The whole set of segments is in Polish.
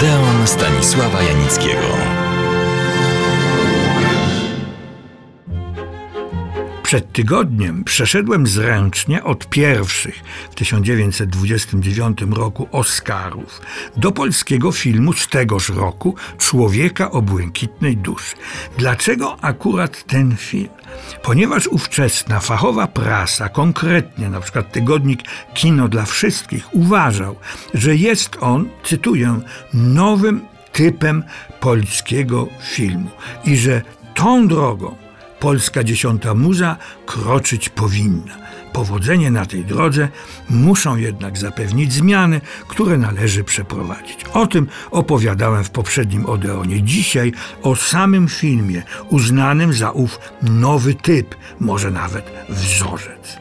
Odeon Stanisława Janickiego. Przed tygodniem przeszedłem zręcznie od pierwszych w 1929 roku Oscarów do polskiego filmu z tegoż roku Człowieka o błękitnej duszy. Dlaczego akurat ten film? Ponieważ ówczesna fachowa prasa, konkretnie na przykład tygodnik Kino dla Wszystkich, uważał, że jest on, cytuję, nowym typem polskiego filmu i że tą drogą polska dziesiąta muza kroczyć powinna. Powodzenie na tej drodze muszą jednak zapewnić zmiany, które należy przeprowadzić. O tym opowiadałem w poprzednim Odeonie. Dzisiaj o samym filmie, uznanym za ów nowy typ, może nawet wzorzec.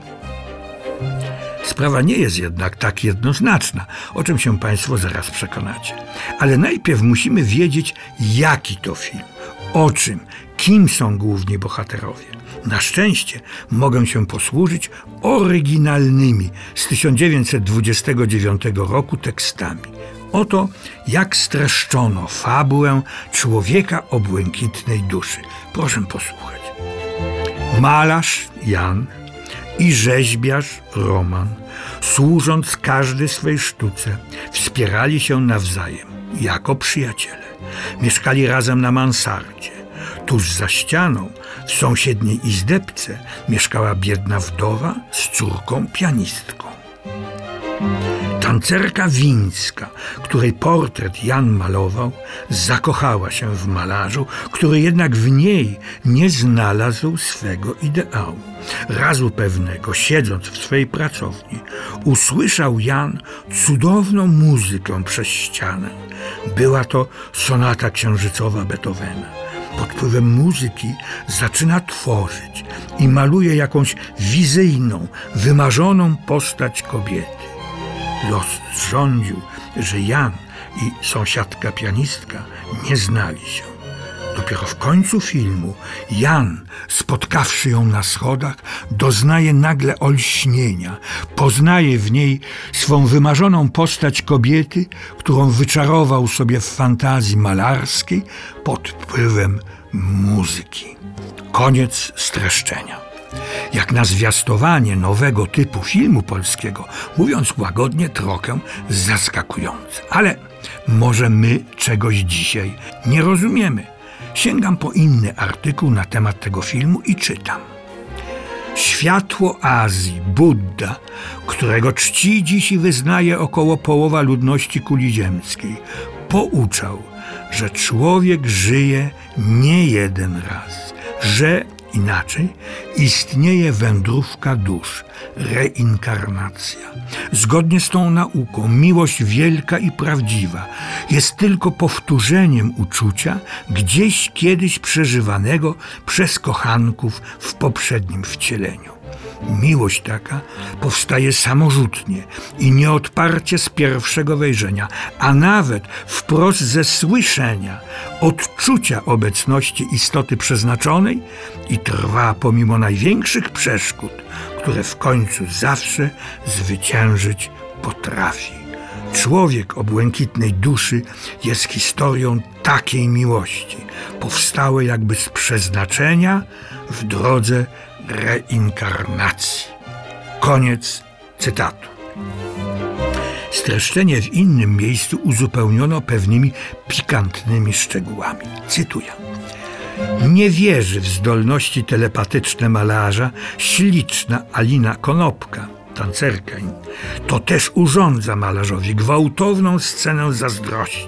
Sprawa nie jest jednak tak jednoznaczna, o czym się Państwo zaraz przekonacie. Ale najpierw musimy wiedzieć, jaki to film, o czym, kim są główni bohaterowie. Na szczęście mogę się posłużyć oryginalnymi z 1929 roku tekstami. Oto jak streszczono fabułę człowieka o błękitnej duszy. Proszę posłuchać. Malarz Jan i rzeźbiarz Roman, służąc każdy swej sztuce, wspierali się nawzajem jako przyjaciele. Mieszkali razem na mansardzie. Tuż za ścianą, w sąsiedniej izdebce, mieszkała biedna wdowa z córką pianistką. Tancerka Wińska, której portret Jan malował, zakochała się w malarzu, który jednak w niej nie znalazł swego ideału. Razu pewnego, siedząc w swej pracowni, usłyszał Jan cudowną muzykę przez ścianę. Była to sonata księżycowa Beethovena pod wpływem muzyki zaczyna tworzyć i maluje jakąś wizyjną, wymarzoną postać kobiety. Los zrządził, że Jan i sąsiadka pianistka nie znali się. Dopiero w końcu filmu Jan, spotkawszy ją na schodach, doznaje nagle olśnienia, poznaje w niej swą wymarzoną postać kobiety, którą wyczarował sobie w fantazji malarskiej pod wpływem muzyki. Koniec streszczenia. Jak na zwiastowanie nowego typu filmu polskiego, mówiąc łagodnie, trochę zaskakujące. Ale może my czegoś dzisiaj nie rozumiemy. Sięgam po inny artykuł na temat tego filmu i czytam. Światło Azji, Buddha, którego czci dziś i wyznaje około połowa ludności kuli ziemskiej, pouczał, że człowiek żyje nie jeden raz, że Inaczej istnieje wędrówka dusz, reinkarnacja. Zgodnie z tą nauką, miłość wielka i prawdziwa jest tylko powtórzeniem uczucia gdzieś kiedyś przeżywanego przez kochanków w poprzednim wcieleniu. Miłość taka powstaje samorzutnie i nieodparcie z pierwszego wejrzenia, a nawet wprost ze słyszenia, odczucia obecności istoty przeznaczonej i trwa pomimo największych przeszkód, które w końcu zawsze zwyciężyć potrafi. Człowiek o błękitnej duszy jest historią takiej miłości, powstałej jakby z przeznaczenia w drodze reinkarnacji. Koniec cytatu. Streszczenie w innym miejscu uzupełniono pewnymi pikantnymi szczegółami. Cytuję. Nie wierzy w zdolności telepatyczne malarza śliczna Alina Konopka, tancerka. To też urządza malarzowi gwałtowną scenę zazdrości.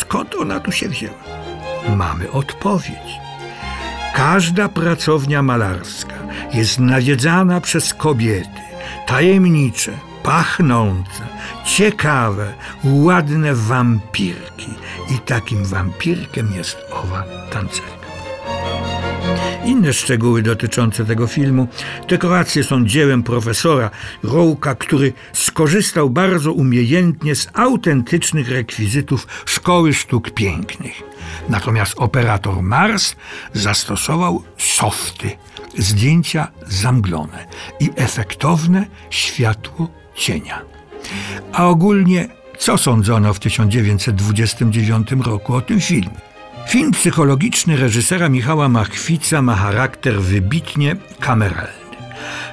Skąd ona tu się wzięła? Mamy odpowiedź. Każda pracownia malarska jest nawiedzana przez kobiety, tajemnicze, pachnące, ciekawe, ładne wampirki. I takim wampirkiem jest owa tancerka. Inne szczegóły dotyczące tego filmu. Dekoracje są dziełem profesora Rołka, który skorzystał bardzo umiejętnie z autentycznych rekwizytów Szkoły Sztuk Pięknych. Natomiast operator Mars zastosował softy, zdjęcia zamglone i efektowne światło cienia. A ogólnie Co sądzono w 1929 roku o tym filmie? Film psychologiczny reżysera Michała Machwica ma charakter wybitnie kameralny.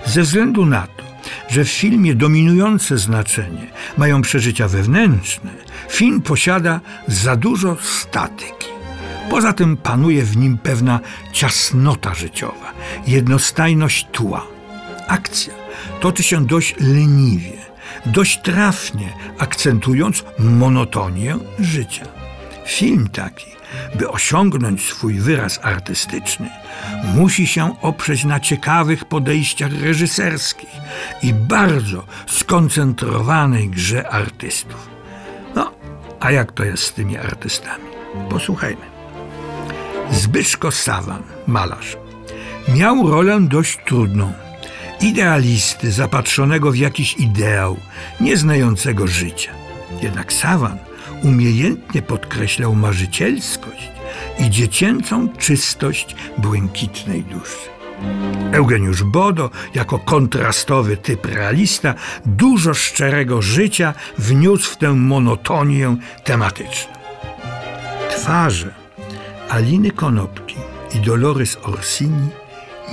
Ze względu na to, że w filmie dominujące znaczenie mają przeżycia wewnętrzne, film posiada za dużo statyki. Poza tym panuje w nim pewna ciasnota życiowa, jednostajność tła. Akcja toczy się dość leniwie, dość trafnie akcentując monotonię życia. Film taki, by osiągnąć swój wyraz artystyczny, musi się oprzeć na ciekawych podejściach reżyserskich i bardzo skoncentrowanej grze artystów. No, a jak to jest z tymi artystami? Posłuchajmy. Zbyszko Sawan, malarz, miał rolę dość trudną. Idealisty zapatrzonego w jakiś ideał, nieznającego życia. Jednak Sawan umiejętnie podkreślał marzycielskość i dziecięcą czystość błękitnej duszy. Eugeniusz Bodo, jako kontrastowy typ realista, dużo szczerego życia wniósł w tę monotonię tematyczną. Twarze Aliny Konopki i Dolores Orsini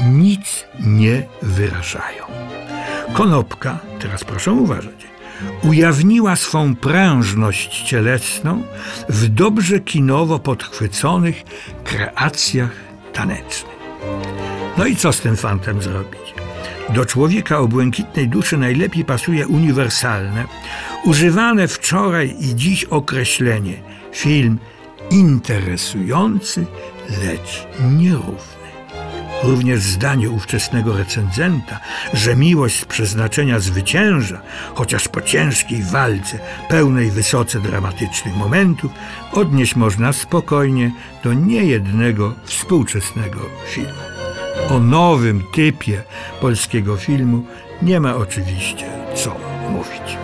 nic nie wyrażają. Konopka, teraz proszę uważać, ujawniła swą prężność cielesną w dobrze kinowo podchwyconych kreacjach tanecznych. No i co z tym fantem zrobić? Do człowieka o błękitnej duszy najlepiej pasuje uniwersalne, używane wczoraj i dziś określenie film interesujący, lecz nierówny. Również zdanie ówczesnego recenzenta, że miłość z przeznaczenia zwycięża, chociaż po ciężkiej walce, pełnej wysoce dramatycznych momentów, odnieść można spokojnie do niejednego współczesnego filmu. O nowym typie polskiego filmu nie ma oczywiście co mówić.